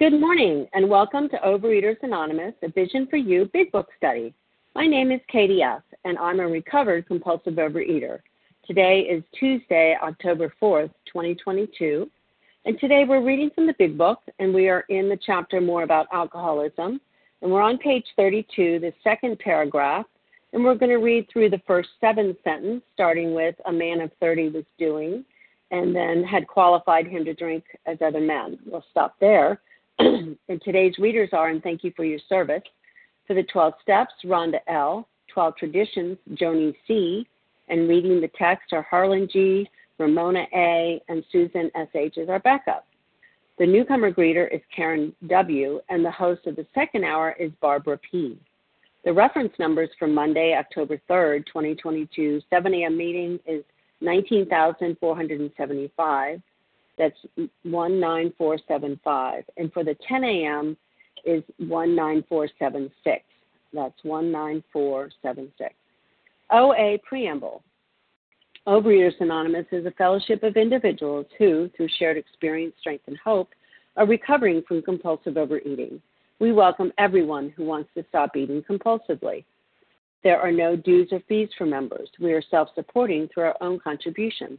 Good morning, and welcome to Overeaters Anonymous, a Vision for You Big Book Study. My name is Katie S., and I'm a recovered compulsive overeater. Today is Tuesday, October 4th, 2022, and today we're reading from the Big Book, and we are in the chapter more about alcoholism, and we're on page 32, the second paragraph, and we're going to read through the first seven sentences, starting with a man of 30 was doing, and then had qualified him to drink as other men. We'll stop there and today's readers are, and thank you for your service. For the 12 steps, Rhonda L., 12 traditions, Joni C., and reading the text are Harlan G., Ramona A., and Susan S.H. is our backup. The newcomer greeter is Karen W., and the host of the second hour is Barbara P. The reference numbers for Monday, October 3rd, 2022, 7 a.m. meeting is 19,475. That's 19475. And for the 10 a.m. is 19476. That's 19476. OA Preamble. Overeaters Anonymous is a fellowship of individuals who, through shared experience, strength, and hope, are recovering from compulsive overeating. We welcome everyone who wants to stop eating compulsively. There are no dues or fees for members. We are self supporting through our own contributions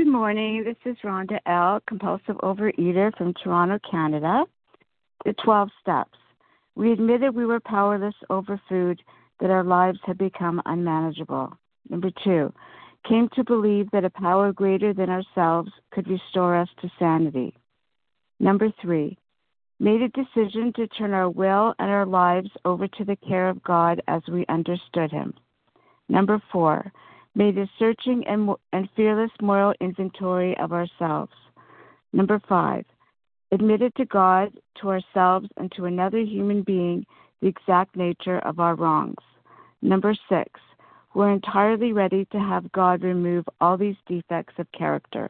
Good morning. This is Rhonda L., compulsive overeater from Toronto, Canada. The 12 steps. We admitted we were powerless over food, that our lives had become unmanageable. Number two, came to believe that a power greater than ourselves could restore us to sanity. Number three, made a decision to turn our will and our lives over to the care of God as we understood Him. Number four, made a searching and, and fearless moral inventory of ourselves. Number five, admitted to God, to ourselves, and to another human being the exact nature of our wrongs. Number six, we're entirely ready to have God remove all these defects of character.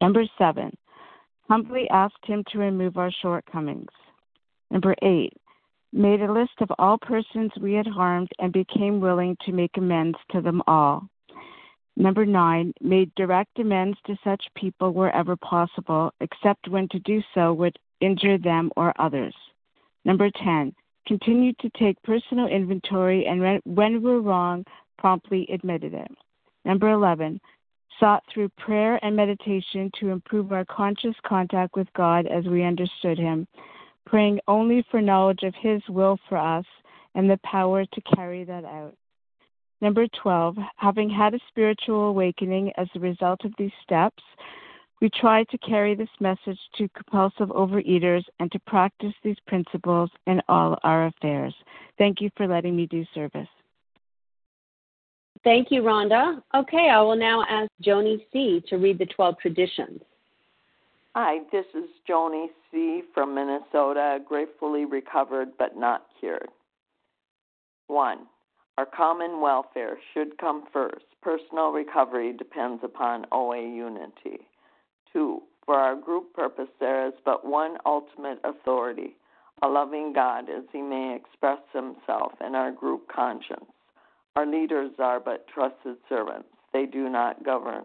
Number seven, humbly asked Him to remove our shortcomings. Number eight, made a list of all persons we had harmed and became willing to make amends to them all. Number nine, made direct amends to such people wherever possible, except when to do so would injure them or others. Number 10, continued to take personal inventory and when we're wrong, promptly admitted it. Number 11, sought through prayer and meditation to improve our conscious contact with God as we understood Him praying only for knowledge of His will for us and the power to carry that out. Number 12, having had a spiritual awakening as a result of these steps, we try to carry this message to compulsive overeaters and to practice these principles in all our affairs. Thank you for letting me do service. Thank you, Rhonda. Okay, I will now ask Joni C. to read the 12 traditions. Hi, this is Joni C. from Minnesota, gratefully recovered but not cured. 1. Our common welfare should come first. Personal recovery depends upon OA unity. 2. For our group purpose, there is but one ultimate authority, a loving God as he may express himself in our group conscience. Our leaders are but trusted servants, they do not govern.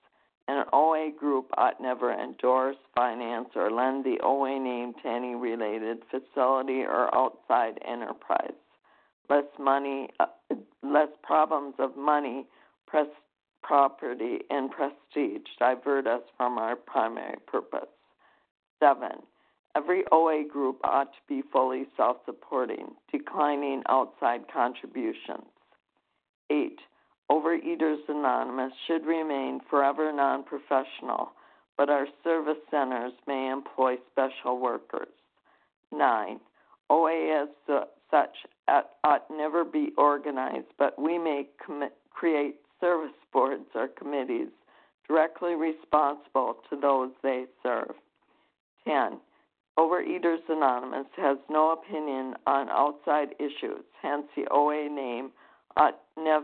an OA group ought never endorse, finance, or lend the OA name to any related facility or outside enterprise. Less money, uh, less problems of money, pres- property, and prestige divert us from our primary purpose. Seven, every OA group ought to be fully self supporting, declining outside contributions. Eight, Overeaters Anonymous should remain forever non professional, but our service centers may employ special workers. 9. OA as such ought never be organized, but we may create service boards or committees directly responsible to those they serve. 10. Overeaters Anonymous has no opinion on outside issues, hence the OA name ought nev-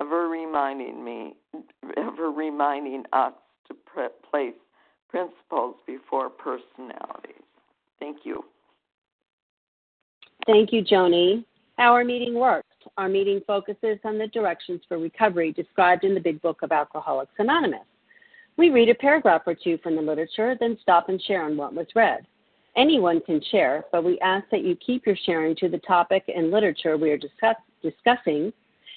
ever reminding me, ever reminding us to place principles before personalities. Thank you. Thank you, Joni. Our meeting works. Our meeting focuses on the directions for recovery described in the Big Book of Alcoholics Anonymous. We read a paragraph or two from the literature, then stop and share on what was read. Anyone can share, but we ask that you keep your sharing to the topic and literature we are discuss- discussing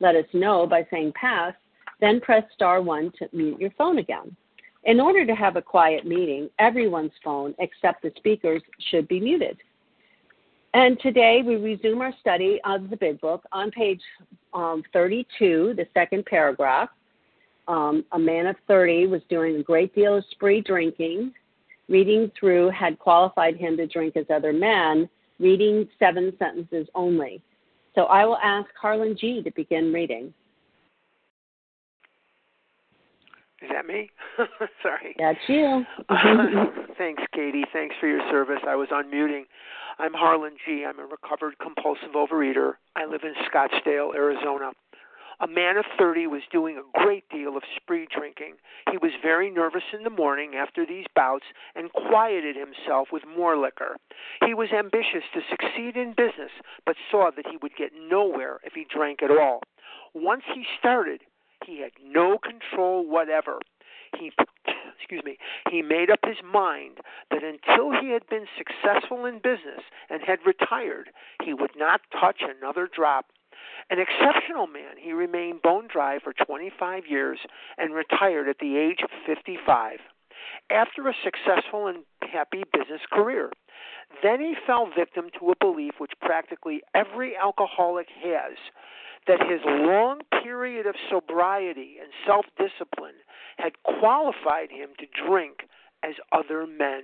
let us know by saying pass, then press star 1 to mute your phone again. In order to have a quiet meeting, everyone's phone except the speaker's should be muted. And today we resume our study of the Big Book on page um, 32, the second paragraph. Um, a man of 30 was doing a great deal of spree drinking. Reading through had qualified him to drink as other men, reading seven sentences only. So I will ask Harlan G. to begin reading. Is that me? Sorry. That's you. Thanks, Katie. Thanks for your service. I was unmuting. I'm Harlan G. I'm a recovered compulsive overeater. I live in Scottsdale, Arizona. A man of 30 was doing a great deal of spree drinking. He was very nervous in the morning after these bouts and quieted himself with more liquor. He was ambitious to succeed in business, but saw that he would get nowhere if he drank at all. Once he started, he had no control whatever. He excuse me, he made up his mind that until he had been successful in business and had retired, he would not touch another drop. An exceptional man, he remained bone dry for 25 years and retired at the age of 55 after a successful and happy business career. Then he fell victim to a belief which practically every alcoholic has that his long period of sobriety and self discipline had qualified him to drink as other men.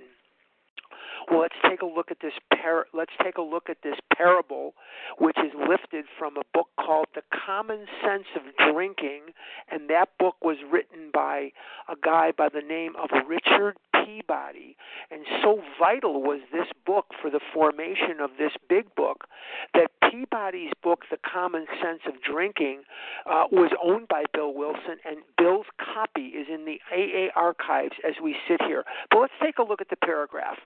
Well, let's take a look at this par- let's take a look at this parable which is lifted from a book called The Common Sense of Drinking and that book was written by a guy by the name of Richard Peabody. And so vital was this book for the formation of this big book that Peabody's book, The Common Sense of Drinking, uh, was owned by Bill Wilson, and Bill's copy is in the AA archives as we sit here. But let's take a look at the paragraph.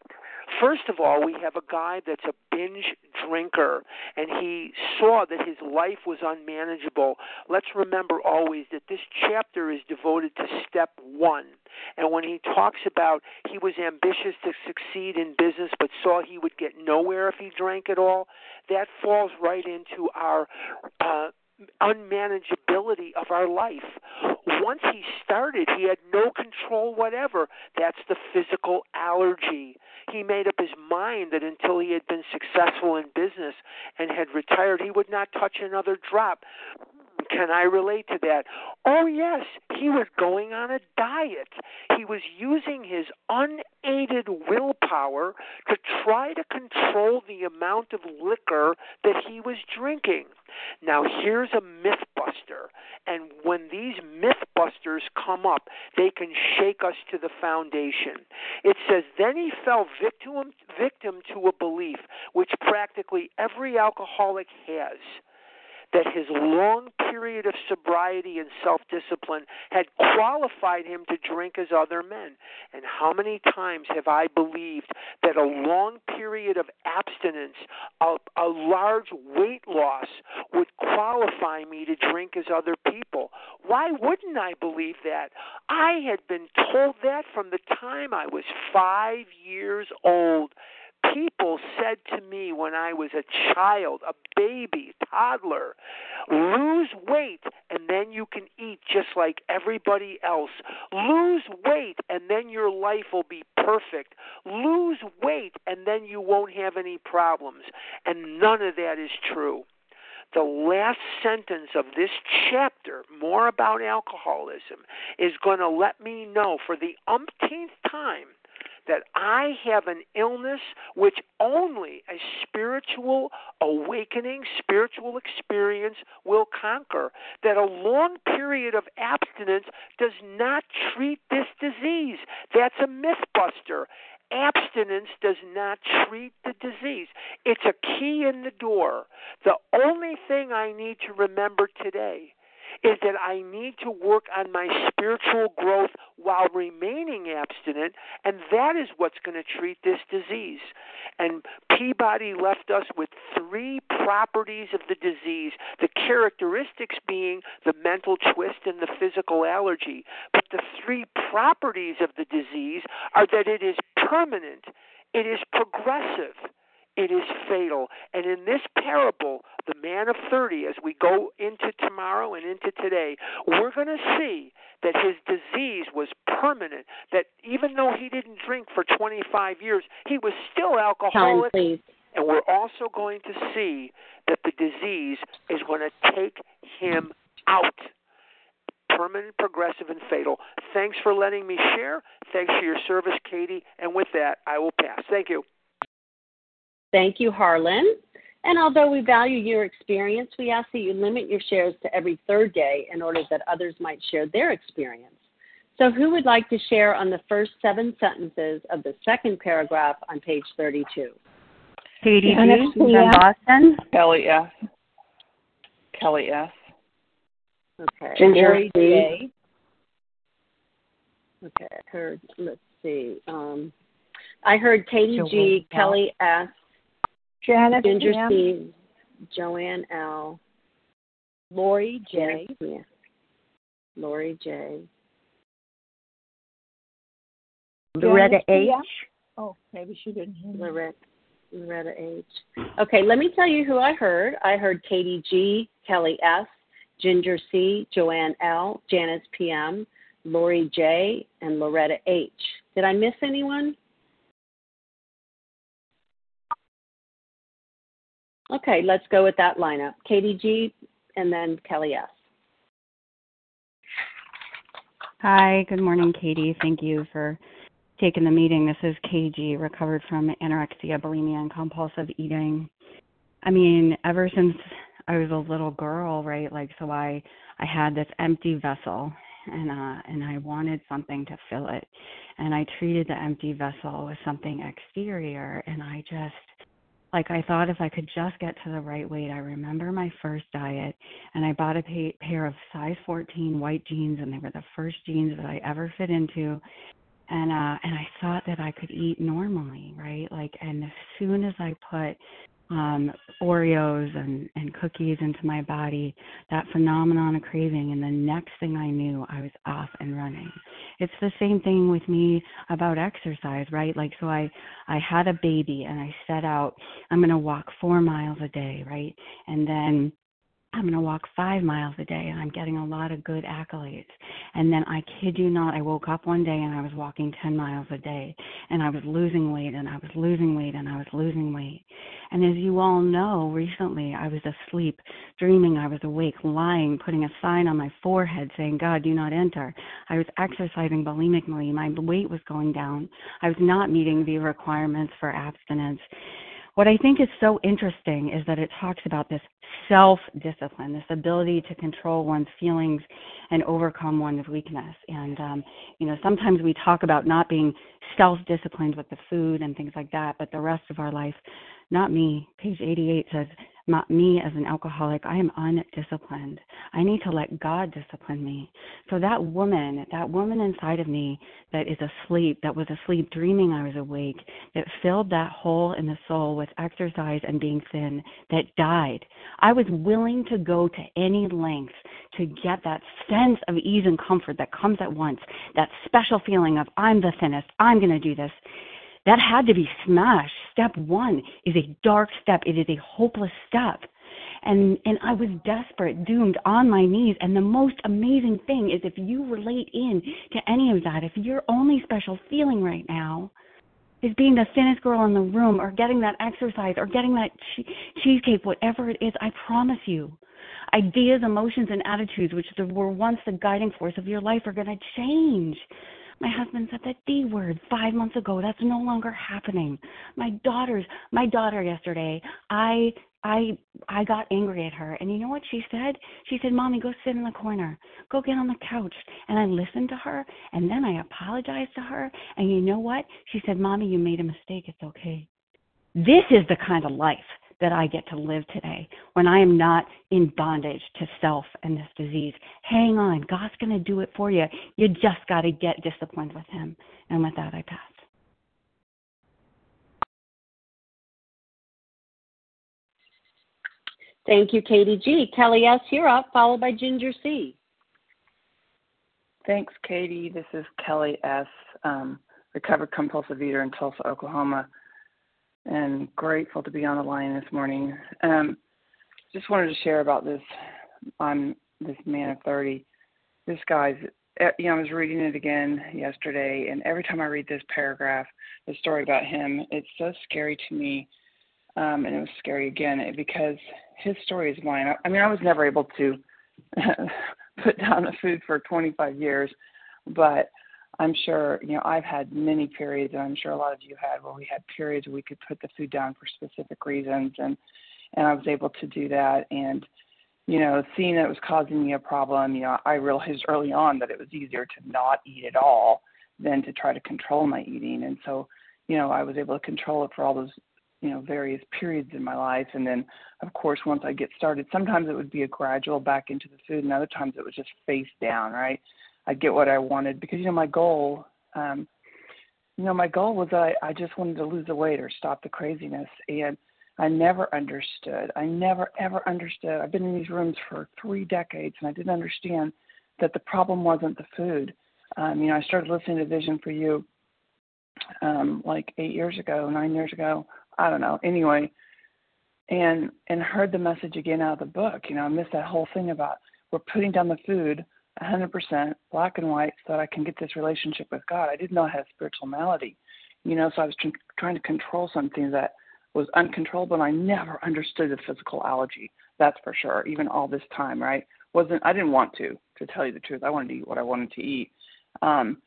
First of all, we have a guy that's a binge drinker, and he saw that his life was unmanageable. Let's remember always that this chapter is devoted to step one. And when he talks about he was ambitious to succeed in business but saw he would get nowhere if he drank at all, that falls right into our uh, unmanageability of our life. Once he started, he had no control whatever. That's the physical allergy. He made up his mind that until he had been successful in business and had retired, he would not touch another drop. Can I relate to that? Oh, yes. He was going on a diet. He was using his unaided willpower to try to control the amount of liquor that he was drinking. Now, here's a mythbuster. And when these mythbusters come up, they can shake us to the foundation. It says, Then he fell victim, victim to a belief which practically every alcoholic has that his long period of sobriety and self discipline had qualified him to drink as other men. And how many times have I believed that a long period of abstinence, a, a large weight loss, would qualify me to drink as other people? Why wouldn't I believe that? I had been told that from the time I was five years old people said to me when I was a child, a baby, toddler, lose weight and then you can eat just like everybody else. Lose weight and then your life will be perfect. Lose weight and then you won't have any problems. And none of that is true. The last sentence of this chapter, more about alcoholism, is going to let me know for the umpteenth time that I have an illness which only a spiritual awakening, spiritual experience will conquer. That a long period of abstinence does not treat this disease. That's a mythbuster. Abstinence does not treat the disease. It's a key in the door. The only thing I need to remember today is that I need to work on my spiritual growth while remaining abstinent, and that is what's going to treat this disease. And Peabody left us with three properties of the disease the characteristics being the mental twist and the physical allergy. But the three properties of the disease are that it is permanent, it is progressive, it is fatal. And in this parable, the man of 30, as we go into tomorrow and into today, we're going to see that his disease was permanent, that even though he didn't drink for 25 years, he was still alcoholic. Time, and we're also going to see that the disease is going to take him out. Permanent, progressive, and fatal. Thanks for letting me share. Thanks for your service, Katie. And with that, I will pass. Thank you. Thank you, Harlan. And although we value your experience, we ask that you limit your shares to every third day in order that others might share their experience. So, who would like to share on the first seven sentences of the second paragraph on page 32? Katie G. from Boston. Kelly S. Kelly S. Okay. Ginger J. Okay, I heard, let's see. Um, I heard Katie G, Kelly S, Janet Ginger PM. C, Joanne L, Lori J, yeah. Lori J, Loretta H. PM. Oh, maybe she didn't hear me. Loretta, Loretta H. Okay, let me tell you who I heard. I heard Katie G, Kelly S, Ginger C, Joanne L, Janice PM, Lori J, and Loretta H. Did I miss anyone? Okay, let's go with that lineup. Katie G and then Kelly S. Hi, good morning, Katie. Thank you for taking the meeting. This is KG, recovered from anorexia, bulimia, and compulsive eating. I mean, ever since I was a little girl, right? Like, so I I had this empty vessel, and uh, and I wanted something to fill it, and I treated the empty vessel with something exterior, and I just like I thought if I could just get to the right weight. I remember my first diet and I bought a pa- pair of size 14 white jeans and they were the first jeans that I ever fit into and uh and I thought that I could eat normally, right? Like and as soon as I put um Oreos and and cookies into my body, that phenomenon of craving and the next thing I knew I was off and running. It's the same thing with me about exercise, right? Like so I I had a baby and I set out I'm going to walk 4 miles a day, right? And then I'm going to walk five miles a day, and I'm getting a lot of good accolades. And then I kid you not, I woke up one day and I was walking 10 miles a day, and I was losing weight, and I was losing weight, and I was losing weight. And as you all know, recently I was asleep, dreaming I was awake, lying, putting a sign on my forehead saying, God, do not enter. I was exercising bulimically. My weight was going down. I was not meeting the requirements for abstinence. What I think is so interesting is that it talks about this self discipline, this ability to control one's feelings and overcome one's weakness. And, um, you know, sometimes we talk about not being self disciplined with the food and things like that, but the rest of our life, not me. Page 88 says, not me as an alcoholic, I am undisciplined. I need to let God discipline me. So that woman, that woman inside of me that is asleep, that was asleep dreaming I was awake, that filled that hole in the soul with exercise and being thin, that died. I was willing to go to any lengths to get that sense of ease and comfort that comes at once, that special feeling of I'm the thinnest, I'm going to do this that had to be smashed. Step one is a dark step. It is a hopeless step. And and I was desperate, doomed on my knees. And the most amazing thing is if you relate in to any of that, if your only special feeling right now is being the thinnest girl in the room or getting that exercise or getting that che- cheesecake, whatever it is, I promise you, ideas, emotions, and attitudes, which were once the guiding force of your life, are going to change. My husband said that D word five months ago. That's no longer happening. My daughter's my daughter yesterday, I I I got angry at her and you know what she said? She said, Mommy, go sit in the corner. Go get on the couch and I listened to her and then I apologized to her and you know what? She said, Mommy, you made a mistake, it's okay. This is the kind of life that I get to live today when I am not in bondage to self and this disease. Hang on. God's going to do it for you. You just got to get disciplined with Him. And with that, I pass. Thank you, Katie G. Kelly S., you're up, followed by Ginger C. Thanks, Katie. This is Kelly S., um, recovered compulsive eater in Tulsa, Oklahoma and grateful to be on the line this morning. Um, just wanted to share about this. I'm this man of 30. This guy's, eh, you know, I was reading it again yesterday, and every time I read this paragraph, the story about him, it's so scary to me. Um, and it was scary again because his story is mine. I, I mean, I was never able to put down the food for 25 years, but I'm sure, you know, I've had many periods, and I'm sure a lot of you had, where we had periods where we could put the food down for specific reasons, and and I was able to do that. And you know, seeing that it was causing me a problem, you know, I realized early on that it was easier to not eat at all than to try to control my eating. And so, you know, I was able to control it for all those, you know, various periods in my life. And then, of course, once I get started, sometimes it would be a gradual back into the food, and other times it was just face down, right? I get what I wanted because you know my goal, um, you know my goal was I, I just wanted to lose the weight or stop the craziness, and I never understood. I never ever understood. I've been in these rooms for three decades, and I didn't understand that the problem wasn't the food. Um, you know, I started listening to Vision for You um, like eight years ago, nine years ago. I don't know. Anyway, and and heard the message again out of the book. You know, I missed that whole thing about we're putting down the food 100% black and white so that I can get this relationship with God. I didn't know I had spiritual malady, you know, so I was tr- trying to control something that was uncontrollable, and I never understood the physical allergy. That's for sure. Even all this time, right? Wasn't I didn't want to, to tell you the truth. I wanted to eat what I wanted to eat. Um,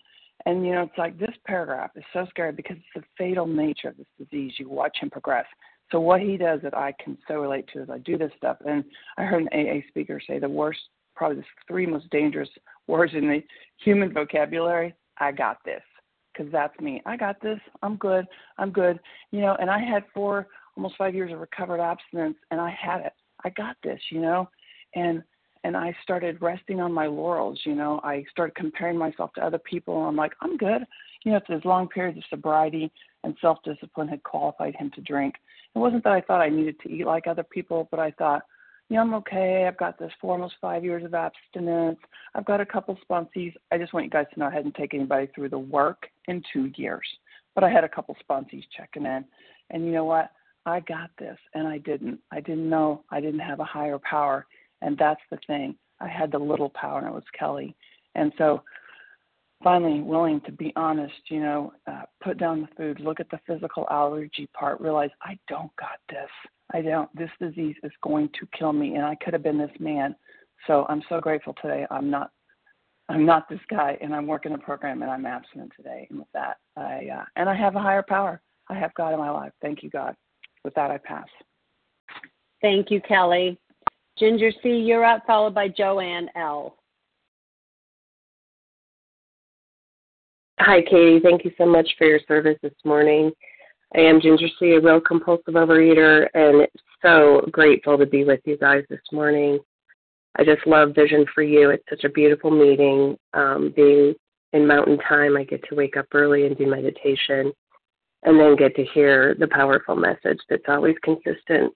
and you know, it's like this paragraph is so scary because it's the fatal nature of this disease. You watch him progress. So what he does that I can so relate to is I do this stuff, and I heard an AA speaker say the worst probably the three most dangerous words in the human vocabulary. I got this because that's me. I got this. I'm good. I'm good. You know, and I had four, almost five years of recovered abstinence, and I had it. I got this. You know, and and I started resting on my laurels. You know, I started comparing myself to other people. And I'm like, I'm good. You know, it's his long periods of sobriety and self-discipline had qualified him to drink. It wasn't that I thought I needed to eat like other people, but I thought yeah, I'm okay. I've got this for almost five years of abstinence. I've got a couple sponsees. I just want you guys to know I hadn't taken anybody through the work in two years, but I had a couple sponsees checking in. And you know what? I got this, and I didn't. I didn't know. I didn't have a higher power. And that's the thing. I had the little power, and it was Kelly. And so finally willing to be honest, you know, uh, put down the food, look at the physical allergy part, realize I don't got this. I don't. This disease is going to kill me, and I could have been this man. So I'm so grateful today. I'm not. I'm not this guy, and I'm working the program, and I'm abstinent today. And with that, I uh, and I have a higher power. I have God in my life. Thank you, God. With that, I pass. Thank you, Kelly. Ginger C, you're up, followed by Joanne L. Hi, Katie. Thank you so much for your service this morning. I am Ginger C, a real compulsive overeater, and so grateful to be with you guys this morning. I just love Vision for You. It's such a beautiful meeting. Um, being in mountain time, I get to wake up early and do meditation, and then get to hear the powerful message that's always consistent.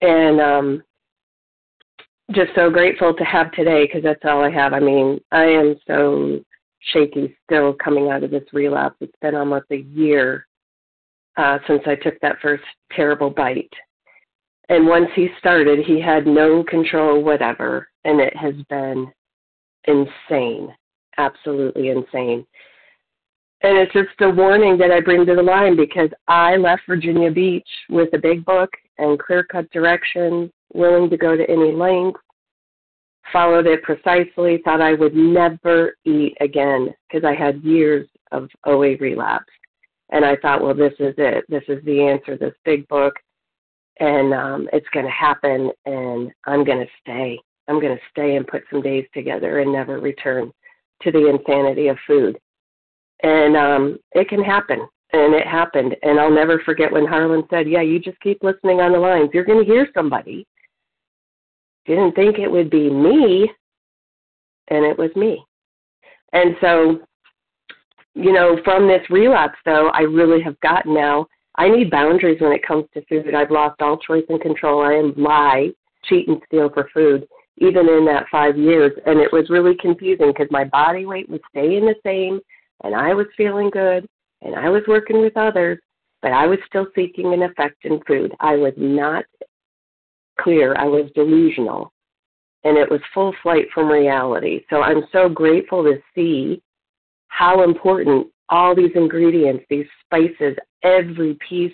And um, just so grateful to have today because that's all I have. I mean, I am so shaky still coming out of this relapse. It's been almost a year uh, since I took that first terrible bite. And once he started, he had no control whatever, and it has been insane, absolutely insane. And it's just a warning that I bring to the line because I left Virginia Beach with a big book and clear cut directions, willing to go to any length, followed it precisely, thought I would never eat again because I had years of OA relapse. And I thought, well, this is it. This is the answer, this big book. And um, it's going to happen, and I'm going to stay. I'm going to stay and put some days together and never return to the insanity of food. And um, it can happen. And it happened. And I'll never forget when Harlan said, Yeah, you just keep listening on the lines. You're going to hear somebody. Didn't think it would be me, and it was me. And so you know, from this relapse, though, I really have gotten now. I need boundaries when it comes to food. I've lost all choice and control. I am lie, cheat, and steal for food, even in that five years. And it was really confusing because my body weight was staying the same, and I was feeling good, and I was working with others, but I was still seeking an effect in food. I was not clear. I was delusional, and it was full flight from reality. So I'm so grateful to see how important all these ingredients, these spices, every piece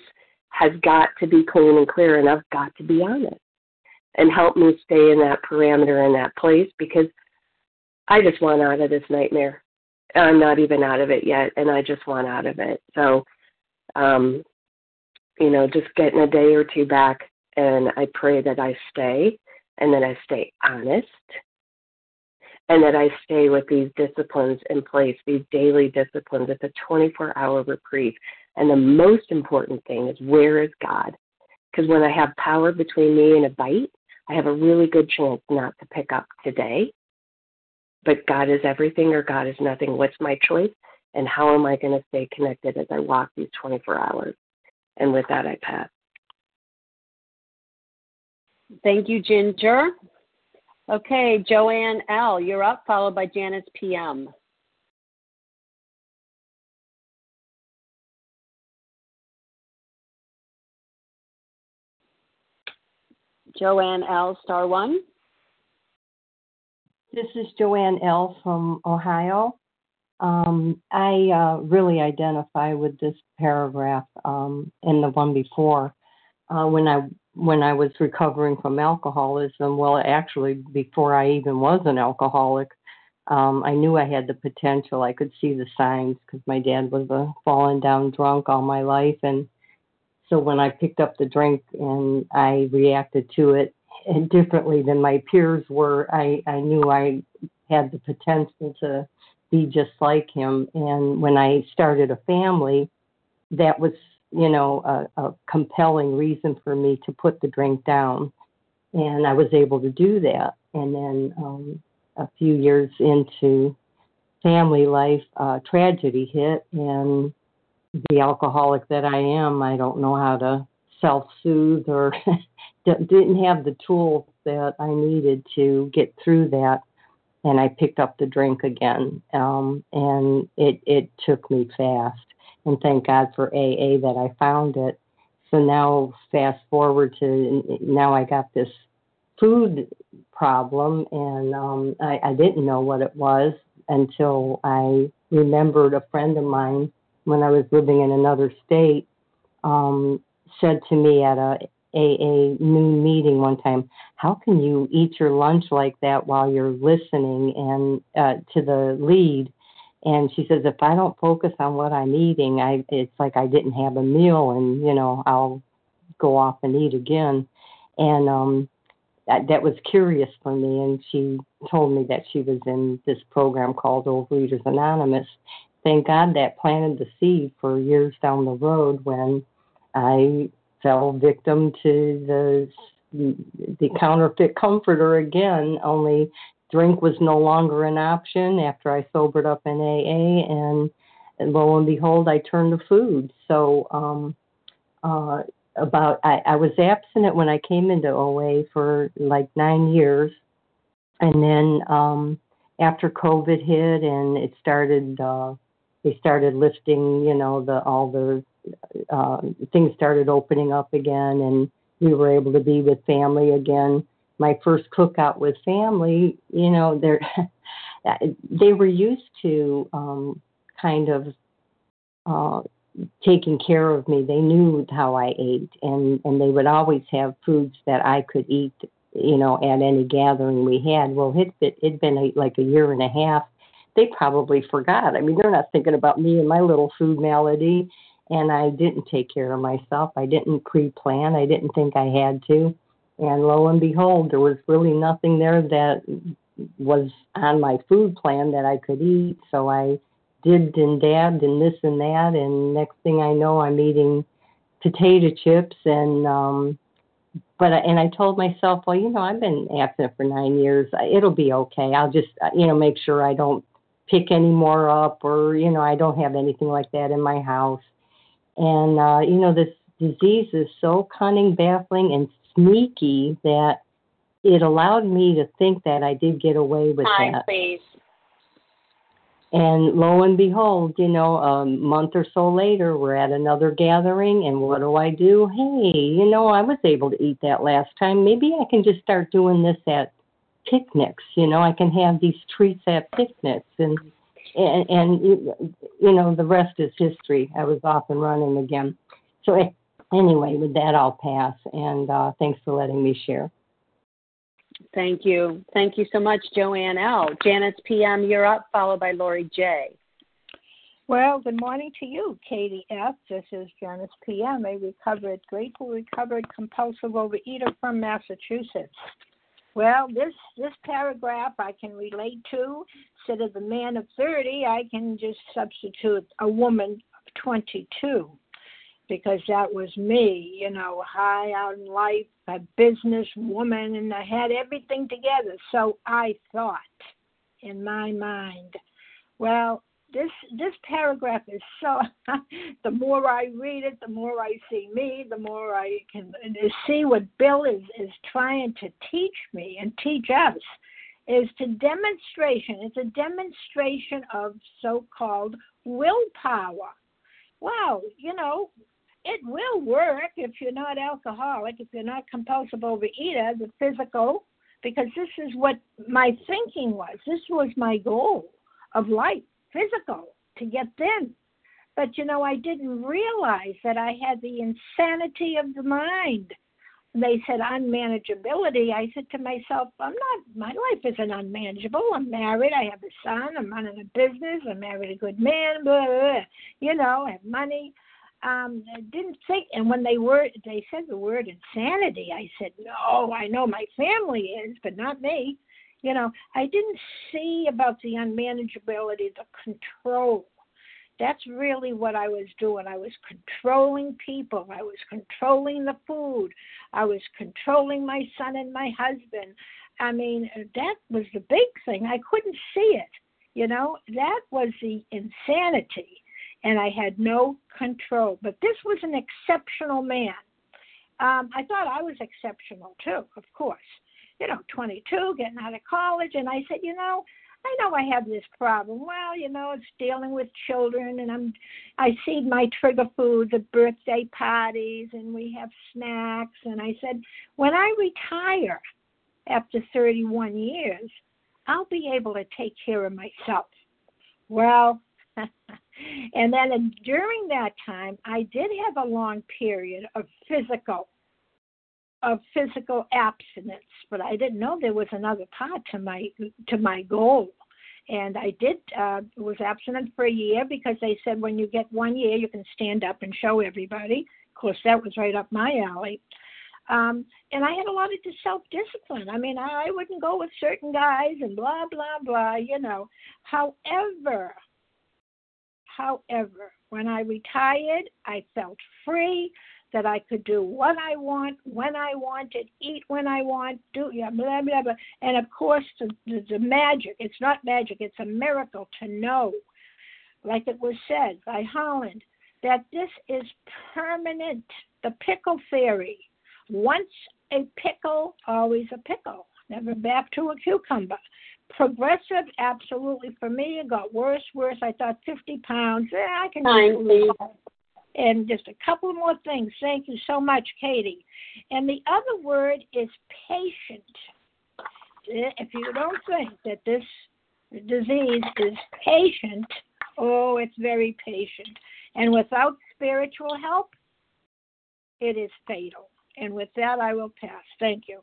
has got to be clean and clear, and I've got to be honest and help me stay in that parameter in that place because I just want out of this nightmare. I'm not even out of it yet, and I just want out of it. So, um, you know, just getting a day or two back, and I pray that I stay and that I stay honest and that I stay with these disciplines in place, these daily disciplines. It's a 24 hour reprieve. And the most important thing is where is God? Because when I have power between me and a bite, I have a really good chance not to pick up today. But God is everything or God is nothing. What's my choice? And how am I going to stay connected as I walk these 24 hours? And with that, I pass. Thank you, Ginger. Okay, Joanne L., you're up, followed by Janice PM. Joanne L., star one. This is Joanne L. from Ohio. Um, I uh, really identify with this paragraph um, and the one before. Uh, when I when I was recovering from alcoholism, well, actually, before I even was an alcoholic, um, I knew I had the potential. I could see the signs because my dad was a fallen down drunk all my life. And so when I picked up the drink and I reacted to it differently than my peers were, I, I knew I had the potential to be just like him. And when I started a family, that was you know, a, a compelling reason for me to put the drink down. And I was able to do that. And then um, a few years into family life, uh, tragedy hit, and the alcoholic that I am, I don't know how to self soothe or didn't have the tools that I needed to get through that. And I picked up the drink again, um, and it it took me fast and thank God for AA that I found it. So now, fast forward to now, I got this food problem, and um, I, I didn't know what it was until I remembered a friend of mine when I was living in another state um, said to me at a AA noon meeting one time, "How can you eat your lunch like that while you're listening and uh, to the lead?" And she says, "If I don't focus on what I'm eating, I it's like I didn't have a meal, and you know I'll go off and eat again." And um, that, that was curious for me. And she told me that she was in this program called Overeaters Anonymous. Thank God that planted the seed for years down the road when I fell victim to the the counterfeit comforter again. Only drink was no longer an option after I sobered up in AA, and, and lo and behold, I turned to food. So um, uh, about I, I was abstinent when I came into OA for like nine years, and then um, after COVID hit and it started, uh, they started lifting, you know, the all the uh, things started opening up again, and we were able to be with family again. My first cookout with family, you know, they're they were used to um, kind of uh, taking care of me. They knew how I ate, and and they would always have foods that I could eat, you know, at any gathering we had. Well, it it it'd been a, like a year and a half. They probably forgot. I mean, they're not thinking about me and my little food malady. And I didn't take care of myself. I didn't pre-plan. I didn't think I had to. And lo and behold, there was really nothing there that was on my food plan that I could eat. So I dibbed and dabbed and this and that, and next thing I know, I'm eating potato chips and um but and I told myself, well, you know, I've been absent for nine years. It'll be okay. I'll just, you know, make sure I don't pick any more up, or you know, I don't have anything like that in my house. And uh, you know, this disease is so cunning, baffling, and sneaky that it allowed me to think that I did get away with Time, that. please. And lo and behold, you know, a month or so later, we're at another gathering, and what do I do? Hey, you know, I was able to eat that last time. Maybe I can just start doing this at picnics. You know, I can have these treats at picnics, and and, and you know, the rest is history. I was off and running again. So anyway, with that, I'll pass. And uh, thanks for letting me share. Thank you. Thank you so much, Joanne L. Janice PM, you're up, followed by Lori J. Well, good morning to you, Katie F. This is Janice PM, a recovered, grateful recovered compulsive overeater from Massachusetts. Well, this this paragraph I can relate to. Instead of the man of 30, I can just substitute a woman of 22 because that was me, you know, high out in life, a business woman, and I had everything together. So I thought in my mind. Well, this this paragraph is so the more I read it, the more I see me, the more I can see what Bill is is trying to teach me and teach us is to demonstration. It's a demonstration of so-called willpower. Wow, you know, it will work if you're not alcoholic, if you're not compulsive overeater, the physical, because this is what my thinking was. This was my goal of life, physical, to get thin. But you know, I didn't realize that I had the insanity of the mind. They said unmanageability. I said to myself, I'm not, my life isn't unmanageable. I'm married. I have a son. I'm running a business. I married a good man. Blah, blah, blah. You know, I have money um didn't think and when they were they said the word insanity. I said no i know my family is but not me. You know i didn't see about the unmanageability the control. That's really what i was doing. I was controlling people. I was controlling the food. I was controlling my son and my husband. I mean that was the big thing. I couldn't see it. You know that was the insanity and I had no control. But this was an exceptional man. Um, I thought I was exceptional too, of course. You know, 22, getting out of college, and I said, you know, I know I have this problem. Well, you know, it's dealing with children, and I'm, I see my trigger foods at birthday parties, and we have snacks. And I said, when I retire, after 31 years, I'll be able to take care of myself. Well, and then during that time, I did have a long period of physical of physical abstinence, but I didn't know there was another part to my to my goal. And I did uh, was abstinent for a year because they said when you get one year, you can stand up and show everybody. Of course, that was right up my alley. Um, and I had a lot of self discipline. I mean, I, I wouldn't go with certain guys and blah blah blah. You know. However, however, when I retired, I felt free that I could do what I want, when I wanted, eat when I want, do yeah, blah blah blah. And of course, the, the, the magic. It's not magic. It's a miracle to know, like it was said by Holland, that this is permanent. The pickle theory. Once a pickle, always a pickle. Never back to a cucumber. Progressive, absolutely. For me, it got worse, worse. I thought 50 pounds. Eh, I can. Fine, and just a couple more things. Thank you so much, Katie. And the other word is patient. If you don't think that this disease is patient, oh, it's very patient. And without spiritual help, it is fatal. And with that, I will pass. Thank you.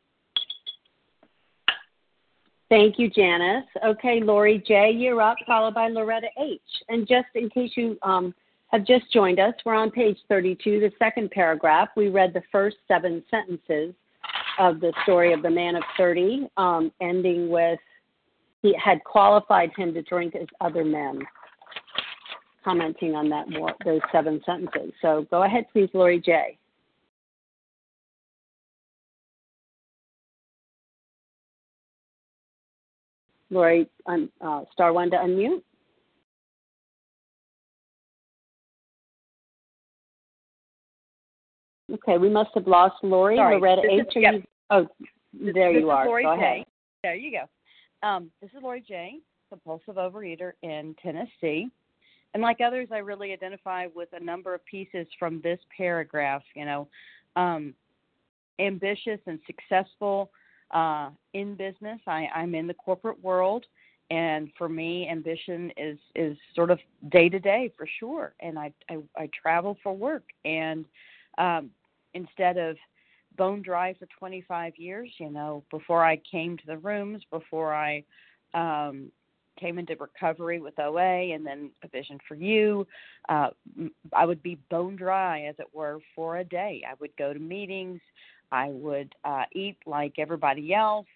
Thank you, Janice. Okay, Lori J., you're up, followed by Loretta H. And just in case you um, have just joined us, we're on page 32, the second paragraph. We read the first seven sentences of the story of the man of 30, um, ending with he had qualified him to drink as other men. Commenting on that more, those seven sentences. So go ahead, please, Lori J. Lori, um, uh, star one to unmute. Okay, we must have lost Lori. Sorry. Loretta H. Is, yep. you, oh, there this you are. Lori Go J. ahead. There you go. Um, this is Lori J., compulsive overeater in Tennessee. And like others, I really identify with a number of pieces from this paragraph. You know, um, ambitious and successful uh, in business. I, I'm in the corporate world, and for me, ambition is is sort of day to day for sure. And I, I I travel for work, and um, instead of bone dry for 25 years, you know, before I came to the rooms, before I um, came into recovery with OA and then a vision for you, uh, I would be bone dry, as it were, for a day. I would go to meetings, I would uh, eat like everybody else.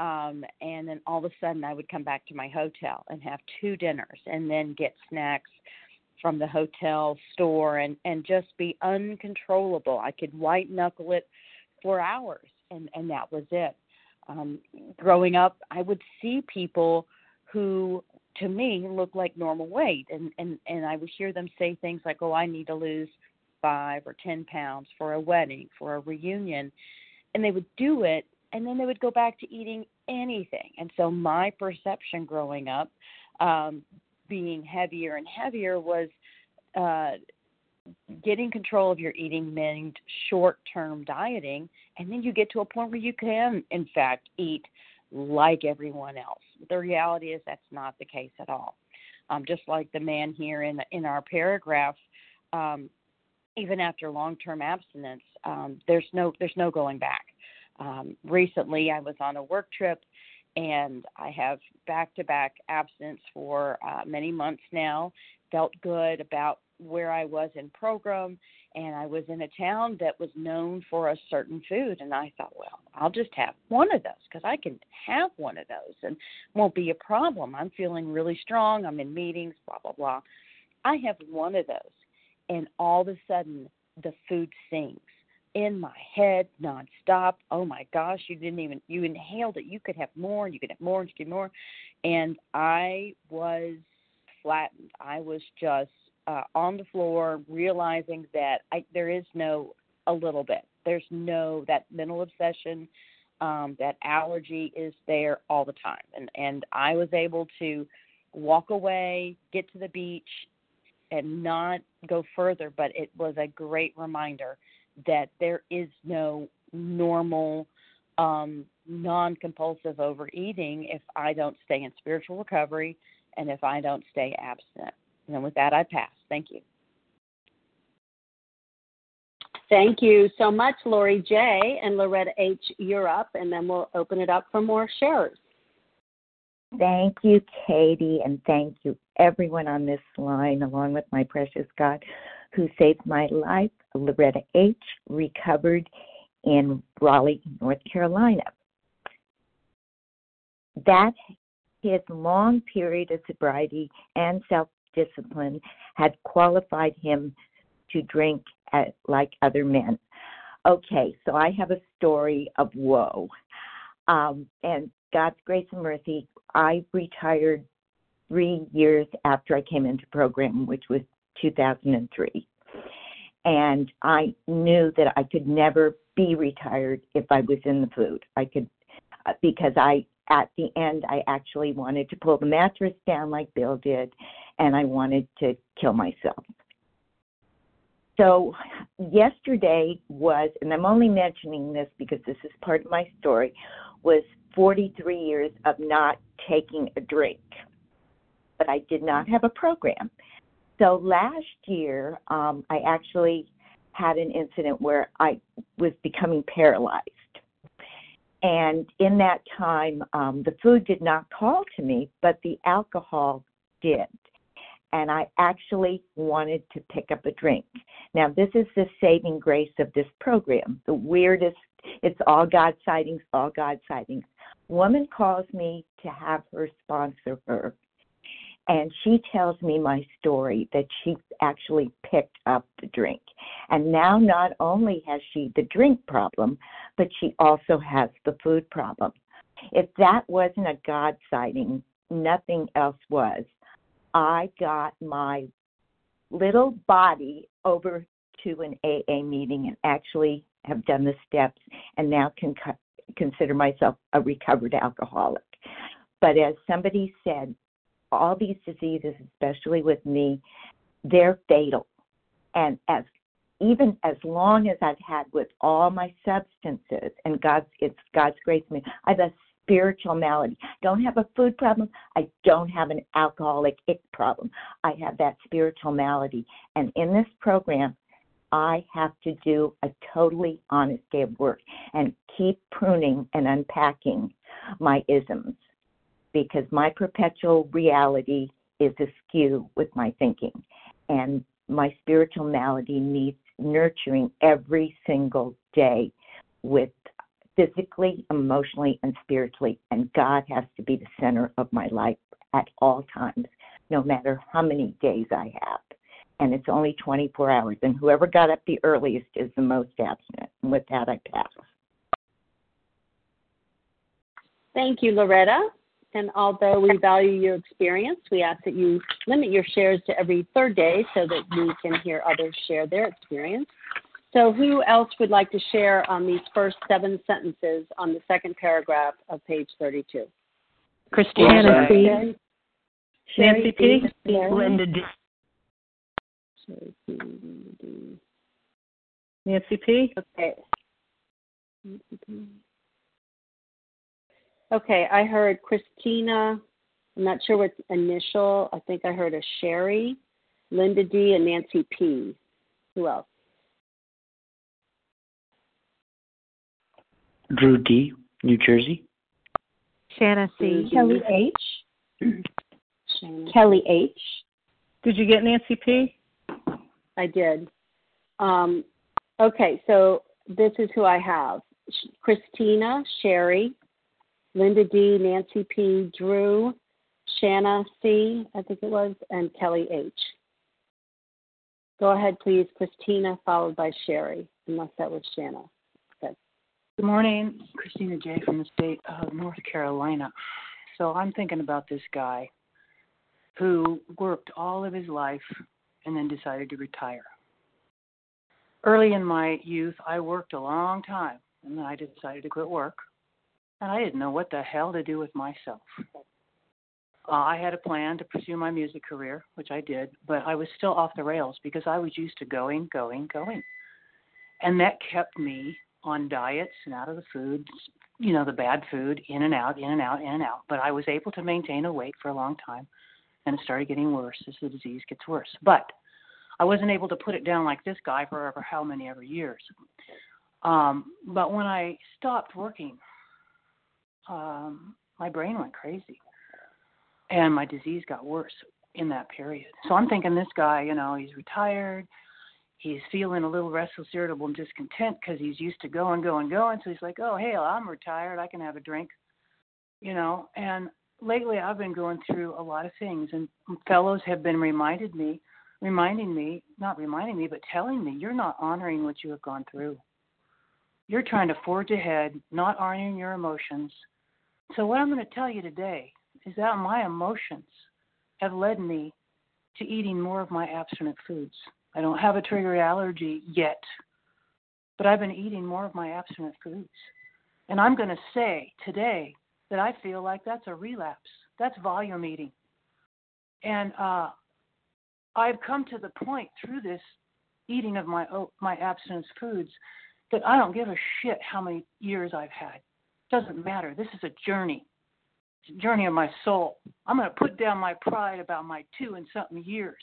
Um, and then all of a sudden, I would come back to my hotel and have two dinners and then get snacks from the hotel store and and just be uncontrollable. I could white knuckle it for hours, and and that was it. Um, growing up, I would see people who to me look like normal weight, and and and I would hear them say things like, "Oh, I need to lose five or ten pounds for a wedding, for a reunion," and they would do it, and then they would go back to eating anything. And so my perception growing up um, being heavier and heavier was uh, getting control of your eating meant short term dieting, and then you get to a point where you can, in fact, eat like everyone else. The reality is that's not the case at all. Um, just like the man here in in our paragraph, um, even after long term abstinence, um, there's no there's no going back. Um, recently, I was on a work trip and I have back to back absence for uh, many months now. Felt good about where I was in program, and I was in a town that was known for a certain food. And I thought, well, I'll just have one of those because I can have one of those and won't be a problem. I'm feeling really strong. I'm in meetings, blah, blah, blah. I have one of those, and all of a sudden, the food sinks in my head nonstop. Oh my gosh, you didn't even you inhaled it. You could have more, and you could have more, you could have more. And I was flattened. I was just uh, on the floor, realizing that I, there is no a little bit. There's no that mental obsession, um, that allergy is there all the time, and and I was able to walk away, get to the beach, and not go further. But it was a great reminder that there is no normal um, non compulsive overeating if I don't stay in spiritual recovery and if I don't stay abstinent. And with that, I pass. Thank you. Thank you so much, Lori J. and Loretta H. You're up, and then we'll open it up for more shares. Thank you, Katie, and thank you, everyone on this line, along with my precious God who saved my life, Loretta H., recovered in Raleigh, North Carolina. That his long period of sobriety and self discipline had qualified him to drink at, like other men. Okay, so I have a story of woe. Um, and God's grace and mercy, I retired three years after I came into program, which was 2003. And I knew that I could never be retired if I was in the food. I could, uh, because I, at the end, I actually wanted to pull the mattress down like Bill did, and I wanted to kill myself. So, yesterday was, and I'm only mentioning this because this is part of my story, was 43 years of not taking a drink. But I did not have a program. So last year, um, I actually had an incident where I was becoming paralyzed. And in that time, um, the food did not call to me, but the alcohol did and I actually wanted to pick up a drink. Now, this is the saving grace of this program. The weirdest, it's all God sightings, all God sightings. Woman calls me to have her sponsor her. And she tells me my story that she actually picked up the drink. And now not only has she the drink problem, but she also has the food problem. If that wasn't a God sighting, nothing else was. I got my little body over to an AA meeting and actually have done the steps and now can consider myself a recovered alcoholic. But as somebody said, all these diseases, especially with me, they're fatal. And as even as long as I've had with all my substances and God's it's God's grace me, I've a spiritual malady. I Don't have a food problem. I don't have an alcoholic ick problem. I have that spiritual malady. And in this program, I have to do a totally honest day of work and keep pruning and unpacking my isms because my perpetual reality is askew with my thinking. And my spiritual malady needs nurturing every single day with physically, emotionally, and spiritually. And God has to be the center of my life at all times, no matter how many days I have. And it's only 24 hours. And whoever got up the earliest is the most abstinent. And with that, I pass. Thank you, Loretta. And although we value your experience, we ask that you limit your shares to every third day so that we can hear others share their experience. So, who else would like to share on these first seven sentences on the second paragraph of page 32? Christina P. Nancy P. Linda D. Nancy P. Okay. Okay, I heard Christina. I'm not sure what initial. I think I heard a Sherry, Linda D, and Nancy P. Who else? Drew D, New Jersey. Shanna C. Kelly H. Kelly H. Did you get Nancy P? I did. Um, okay, so this is who I have Christina, Sherry, Linda D, Nancy P, Drew, Shanna C, I think it was, and Kelly H. Go ahead, please, Christina, followed by Sherry, unless that was Shanna. Good morning, Christina J. from the state of North Carolina. So I'm thinking about this guy who worked all of his life and then decided to retire. Early in my youth, I worked a long time and then I decided to quit work. And I didn't know what the hell to do with myself. Uh, I had a plan to pursue my music career, which I did, but I was still off the rails because I was used to going, going, going. And that kept me on diets and out of the food you know, the bad food in and out, in and out, in and out. But I was able to maintain a weight for a long time, and it started getting worse as the disease gets worse. But I wasn't able to put it down like this guy for how many ever years. Um, but when I stopped working, um, my brain went crazy, and my disease got worse in that period. So I'm thinking this guy, you know, he's retired he's feeling a little restless, irritable, and discontent because he's used to going, going, going. So he's like, "Oh, hey, I'm retired. I can have a drink," you know. And lately, I've been going through a lot of things, and fellows have been reminded me, reminding me, not reminding me, but telling me, "You're not honoring what you have gone through. You're trying to forge ahead, not honoring your emotions." So what I'm going to tell you today is that my emotions have led me to eating more of my abstinent foods. I don't have a trigger allergy yet, but I've been eating more of my abstinent foods. And I'm going to say today that I feel like that's a relapse. That's volume eating. And uh, I've come to the point through this eating of my my abstinence foods that I don't give a shit how many years I've had. Doesn't matter. This is a journey. It's a journey of my soul. I'm going to put down my pride about my two and something years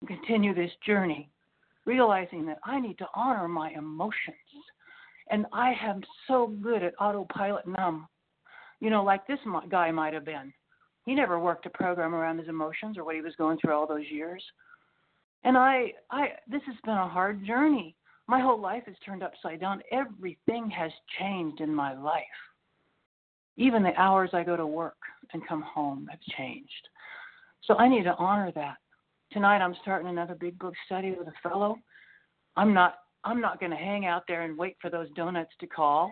and continue this journey, realizing that I need to honor my emotions. And I am so good at autopilot numb. You know, like this guy might have been. He never worked a program around his emotions or what he was going through all those years. And I, I, this has been a hard journey. My whole life has turned upside down. Everything has changed in my life. Even the hours I go to work and come home have changed. So I need to honor that tonight I'm starting another big book study with a fellow. I'm not I'm not going to hang out there and wait for those donuts to call.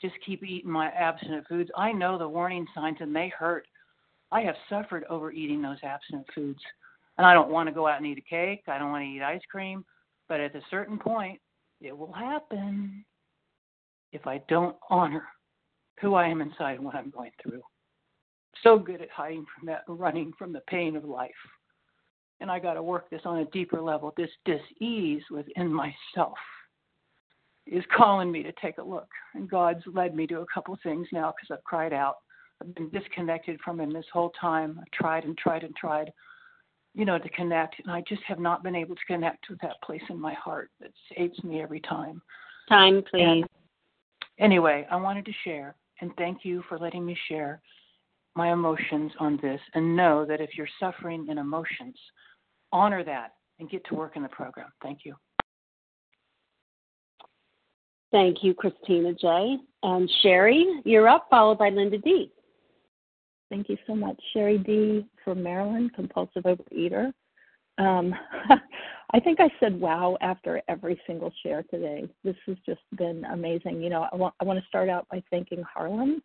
Just keep eating my abstinent foods. I know the warning signs and they hurt. I have suffered overeating those abstinent foods. And I don't want to go out and eat a cake. I don't want to eat ice cream. But at a certain point, it will happen if I don't honor who I am inside and what I'm going through. So good at hiding from that, running from the pain of life and I got to work this on a deeper level. This dis-ease within myself is calling me to take a look, and God's led me to a couple things now because I've cried out. I've been disconnected from Him this whole time. I've tried and tried and tried, you know, to connect, and I just have not been able to connect with that place in my heart that saves me every time. Time, please. And anyway, I wanted to share, and thank you for letting me share my emotions on this, and know that if you're suffering in emotions, honor that and get to work in the program. Thank you. Thank you, Christina J. And Sherry, you're up, followed by Linda D. Thank you so much. Sherry D. from Maryland, compulsive overeater. Um, I think I said wow after every single share today. This has just been amazing. You know, I want, I want to start out by thanking Harlan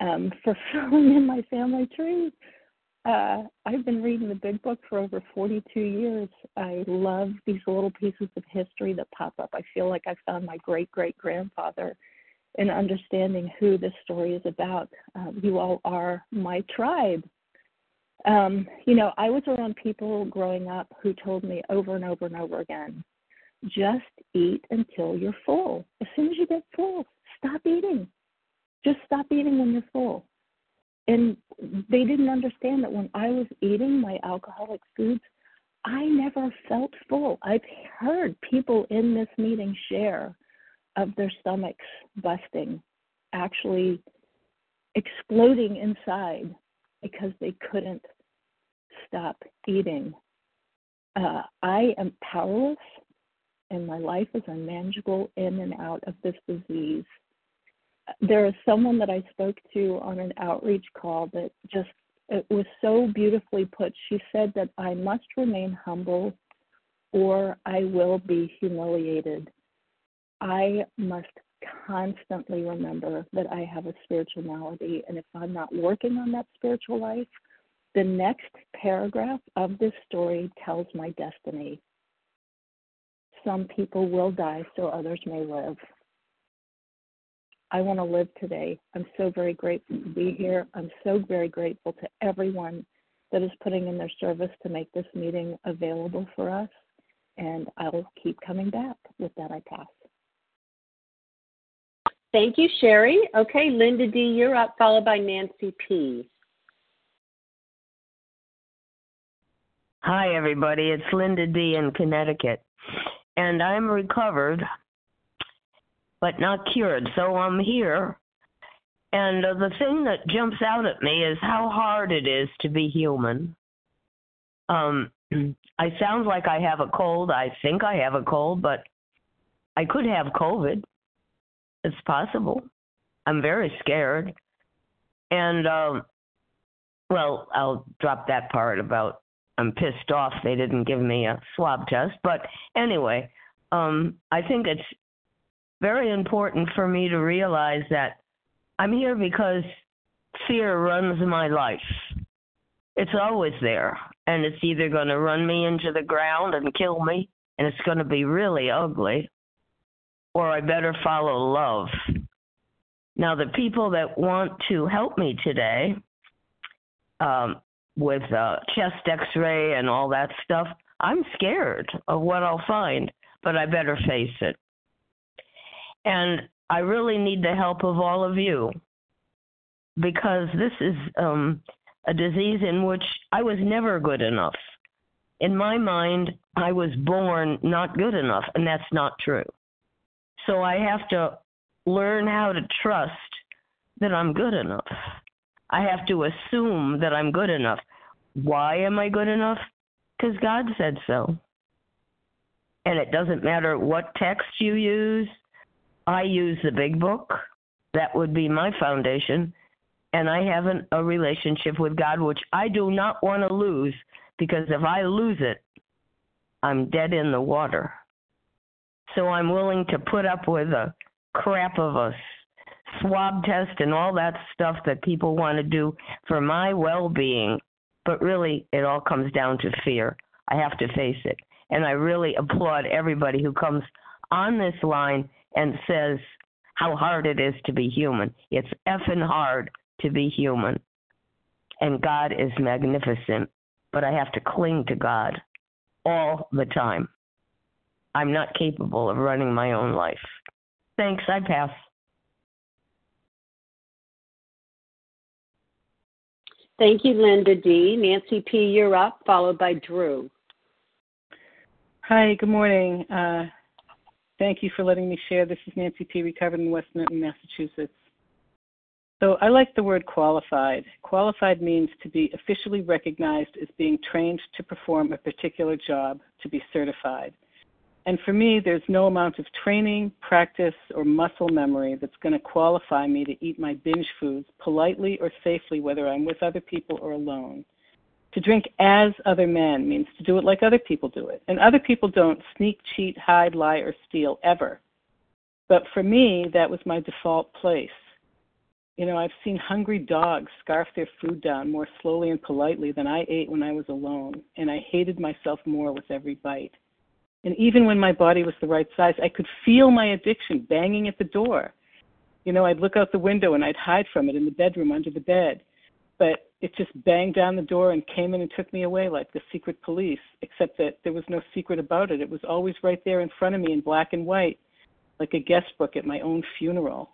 um, for filling in my family tree. Uh, I've been reading the Big Book for over 42 years. I love these little pieces of history that pop up. I feel like I found my great great grandfather in understanding who this story is about. Uh, you all are my tribe. Um, you know, I was around people growing up who told me over and over and over again just eat until you're full. As soon as you get full, stop eating. Just stop eating when you're full and they didn't understand that when I was eating my alcoholic foods, I never felt full. I've heard people in this meeting share of their stomachs busting, actually exploding inside because they couldn't stop eating. Uh, I am powerless, and my life is unmanageable in and out of this disease there is someone that I spoke to on an outreach call that just it was so beautifully put. She said that I must remain humble or I will be humiliated. I must constantly remember that I have a spiritual malady, and if I'm not working on that spiritual life, the next paragraph of this story tells my destiny. Some people will die so others may live. I want to live today. I'm so very grateful to be here. I'm so very grateful to everyone that is putting in their service to make this meeting available for us. And I'll keep coming back. With that, I pass. Thank you, Sherry. Okay, Linda D, you're up, followed by Nancy P. Hi, everybody. It's Linda D in Connecticut. And I'm recovered, but not cured. So I'm here. And uh, the thing that jumps out at me is how hard it is to be human. Um, I sound like I have a cold. I think I have a cold, but I could have COVID. It's possible. I'm very scared. And, um, well, I'll drop that part about I'm pissed off they didn't give me a swab test. But anyway, um, I think it's very important for me to realize that I'm here because fear runs my life. It's always there and it's either going to run me into the ground and kill me, and it's going to be really ugly, or I better follow love. Now, the people that want to help me today um, with uh, chest x ray and all that stuff, I'm scared of what I'll find, but I better face it. And I really need the help of all of you because this is um, a disease in which I was never good enough. In my mind, I was born not good enough, and that's not true. So I have to learn how to trust that I'm good enough. I have to assume that I'm good enough. Why am I good enough? Because God said so. And it doesn't matter what text you use. I use the big book. That would be my foundation and I have an, a relationship with God, which I do not want to lose because if I lose it, I'm dead in the water. So I'm willing to put up with a crap of a swab test and all that stuff that people want to do for my well being. But really, it all comes down to fear. I have to face it. And I really applaud everybody who comes on this line and says how hard it is to be human. It's effing hard to be human. And God is magnificent, but I have to cling to God all the time. I'm not capable of running my own life. Thanks, I pass. Thank you, Linda D. Nancy P., you're up, followed by Drew. Hi, good morning. Uh, thank you for letting me share. This is Nancy P., recovered in West Newton, Massachusetts. So I like the word qualified. Qualified means to be officially recognized as being trained to perform a particular job, to be certified. And for me, there's no amount of training, practice, or muscle memory that's going to qualify me to eat my binge foods politely or safely, whether I'm with other people or alone. To drink as other men means to do it like other people do it. And other people don't sneak, cheat, hide, lie, or steal ever. But for me, that was my default place. You know, I've seen hungry dogs scarf their food down more slowly and politely than I ate when I was alone, and I hated myself more with every bite. And even when my body was the right size, I could feel my addiction banging at the door. You know, I'd look out the window and I'd hide from it in the bedroom under the bed. But it just banged down the door and came in and took me away like the secret police, except that there was no secret about it. It was always right there in front of me in black and white, like a guest book at my own funeral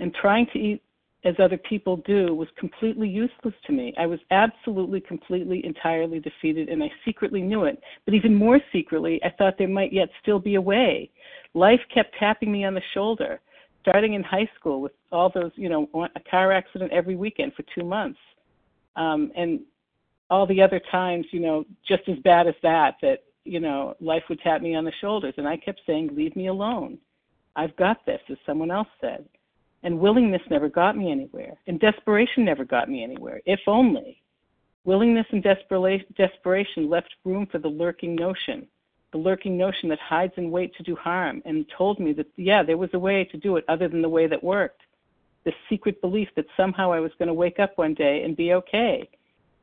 and trying to eat as other people do was completely useless to me. I was absolutely, completely, entirely defeated, and I secretly knew it. But even more secretly, I thought there might yet still be a way. Life kept tapping me on the shoulder, starting in high school with all those, you know, a car accident every weekend for two months. Um, and all the other times, you know, just as bad as that, that, you know, life would tap me on the shoulders. And I kept saying, leave me alone. I've got this, as someone else said. And willingness never got me anywhere. And desperation never got me anywhere, if only. Willingness and desperation desperation left room for the lurking notion, the lurking notion that hides in wait to do harm, and told me that, yeah, there was a way to do it other than the way that worked. This secret belief that somehow I was going to wake up one day and be okay.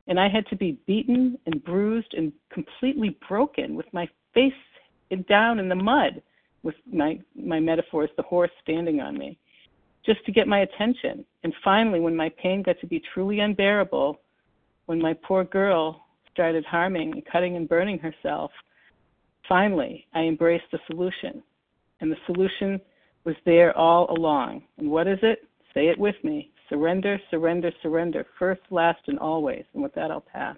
And I had to be beaten and bruised and completely broken with my face down in the mud, with my, my metaphors, the horse standing on me just to get my attention. And finally, when my pain got to be truly unbearable, when my poor girl started harming and cutting and burning herself, finally I embraced the solution. And the solution was there all along. And what is it? Say it with me. Surrender, surrender, surrender. First, last, and always. And with that, I'll pass.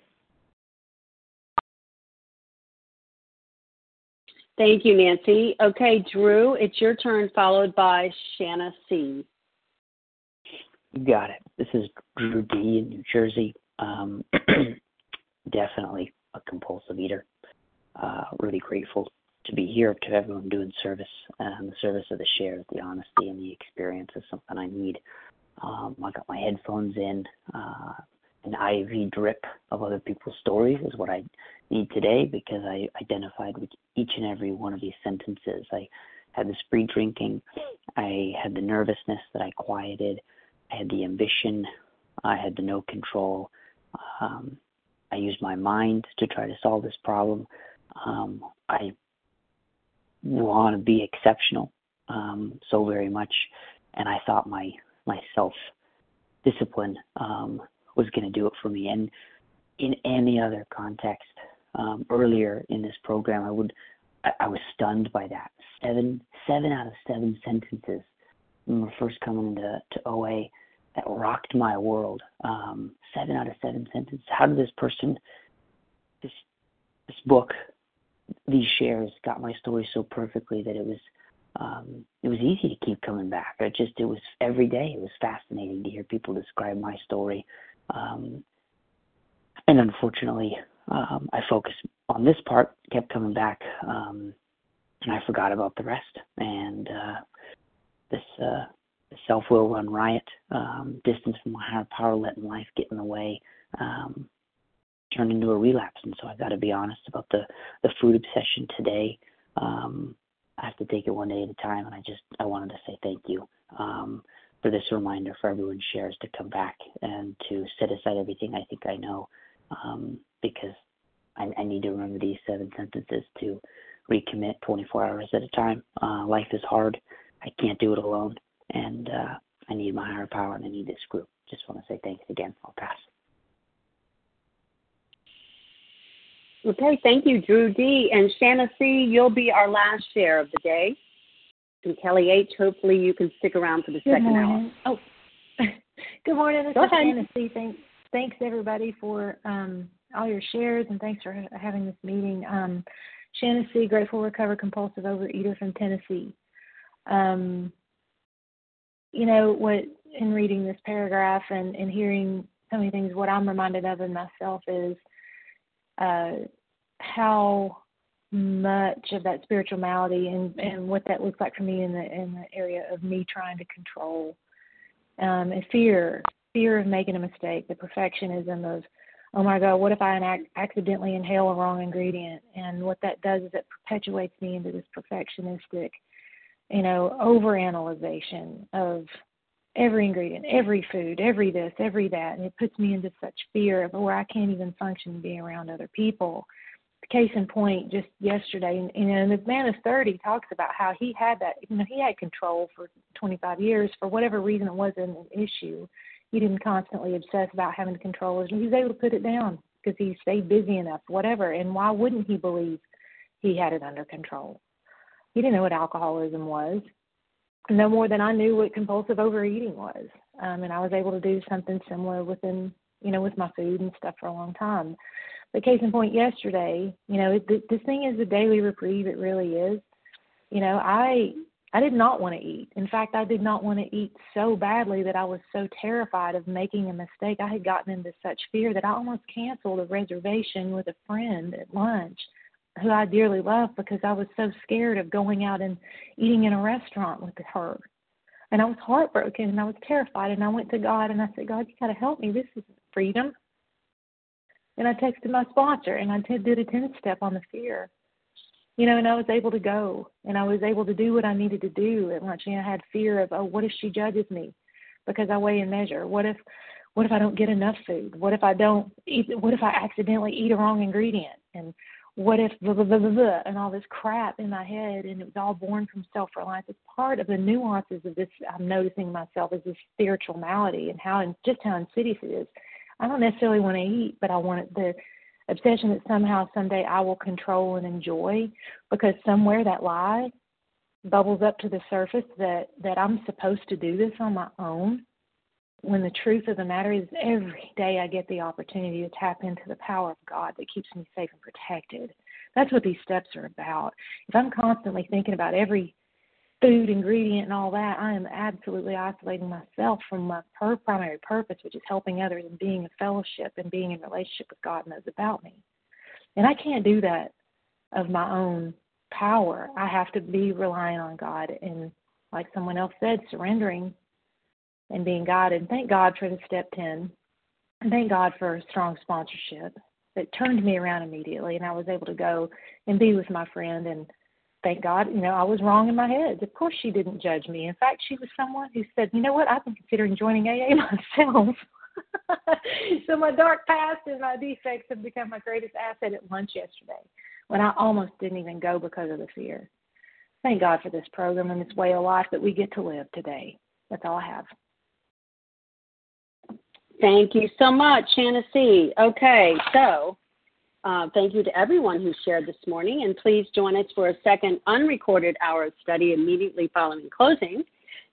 Thank you, Nancy. Okay, Drew, it's your turn, followed by Shanna C. You got it. This is Drew D in New Jersey. Um, definitely a compulsive eater. Uh, really grateful to be here, to everyone doing service and the service of the shares, the honesty and the experience is something I need. Um, I got my headphones in. Uh, an IV drip of other people's stories is what I need today because I identified with each and every one of these sentences. I had the spree drinking, I had the nervousness that I quieted, I had the ambition, I had the no control. Um, I used my mind to try to solve this problem. Um, I want to be exceptional um, so very much, and I thought my my self discipline um, was going to do it for me. And in any other context, um, earlier in this program, I would I, I was stunned by that. Seven seven out of seven sentences when we're first coming into to OA that rocked my world. Um, seven out of seven sentences. How did this person, this this book, these shares got my story so perfectly that it was um, it was easy to keep coming back. It just it was every day. It was fascinating to hear people describe my story, um, and unfortunately, um, I focused on this part, kept coming back, um, and I forgot about the rest. And uh, this uh, self will run riot, um, distance from my higher power, letting life get in the way. Um, turned into a relapse and so I've got to be honest about the the food obsession today um I have to take it one day at a time. And I just I wanted to say thank you um, for this reminder for everyone shares to come back and to set aside everything I think I know um, because I, I need to remember these seven sentences to recommit 24 hours at a time. Uh, life is hard. I can't do it alone, and uh, I need my higher power and I need this group. Just want to say thanks again. I'll pass. Okay, thank you, Drew D. And Shanna C., you'll be our last share of the day. And Kelly H., hopefully you can stick around for the Good second morning. hour. Oh, good morning. This Go is ahead. Shanna C. Thanks, thanks everybody for um, all your shares and thanks for ha- having this meeting. Um, Shanna C., grateful recovered compulsive overeater from Tennessee. Um, you know what? In reading this paragraph and, and hearing so many things, what I'm reminded of in myself is uh, how much of that spiritual malady and, and what that looks like for me in the in the area of me trying to control um, and fear, fear of making a mistake, the perfectionism of, oh my God, what if I ac- accidentally inhale a wrong ingredient? And what that does is it perpetuates me into this perfectionistic, you know, overanalyzation of every ingredient, every food, every this, every that, and it puts me into such fear of where I can't even function being around other people. Case in point, just yesterday, and, and this man is 30 talks about how he had that, you know, he had control for 25 years for whatever reason it wasn't an issue. He didn't constantly obsess about having control. He was able to put it down because he stayed busy enough, whatever. And why wouldn't he believe he had it under control? He didn't know what alcoholism was no more than I knew what compulsive overeating was. Um, and I was able to do something similar within, you know, with my food and stuff for a long time. But case in point, yesterday, you know, it, this thing is a daily reprieve. It really is. You know, I I did not want to eat. In fact, I did not want to eat so badly that I was so terrified of making a mistake. I had gotten into such fear that I almost canceled a reservation with a friend at lunch who I dearly love because I was so scared of going out and eating in a restaurant with her. And I was heartbroken and I was terrified and I went to God and I said, God, you gotta help me. This isn't freedom. And I texted my sponsor and I did a 10 step on the fear. You know, and I was able to go and I was able to do what I needed to do at lunch. And I had fear of, oh, what if she judges me because I weigh and measure? What if what if I don't get enough food? What if I don't eat what if I accidentally eat a wrong ingredient? And what if blah, blah, blah, blah, blah, and all this crap in my head and it was all born from self reliance it's part of the nuances of this i'm noticing myself as this spiritual malady and how and just how insidious it is. I don't necessarily want to eat but i want the obsession that somehow someday i will control and enjoy because somewhere that lie bubbles up to the surface that that I'm supposed to do this on my own when the truth of the matter is every day I get the opportunity to tap into the power of God that keeps me safe and protected. That's what these steps are about. If I'm constantly thinking about every food ingredient and all that, I am absolutely isolating myself from my per- primary purpose, which is helping others and being in fellowship and being in relationship with God and those about me. And I can't do that of my own power. I have to be relying on God and, like someone else said, surrendering and being guided. Thank God for the step 10. And thank God for strong sponsorship that turned me around immediately. And I was able to go and be with my friend. And thank God, you know, I was wrong in my head. Of course, she didn't judge me. In fact, she was someone who said, you know what, I've been considering joining AA myself. so my dark past and my defects have become my greatest asset at lunch yesterday when I almost didn't even go because of the fear. Thank God for this program and this way of life that we get to live today. That's all I have. Thank you so much, Shanna. Okay, so uh, thank you to everyone who shared this morning, and please join us for a second unrecorded hour of study immediately following closing.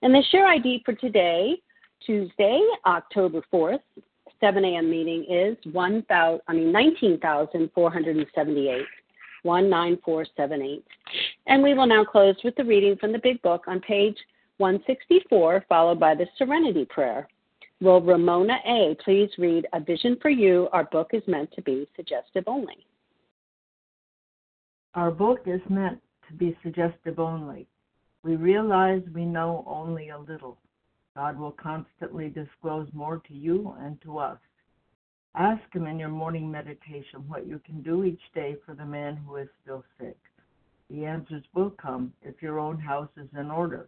And the share ID for today, Tuesday, October 4th, 7 a.m. meeting is 1, 000, I mean 19,478. 19478. And we will now close with the reading from the Big Book on page 164, followed by the Serenity Prayer. Will Ramona A. please read A Vision for You? Our book is meant to be suggestive only. Our book is meant to be suggestive only. We realize we know only a little. God will constantly disclose more to you and to us. Ask Him in your morning meditation what you can do each day for the man who is still sick. The answers will come if your own house is in order.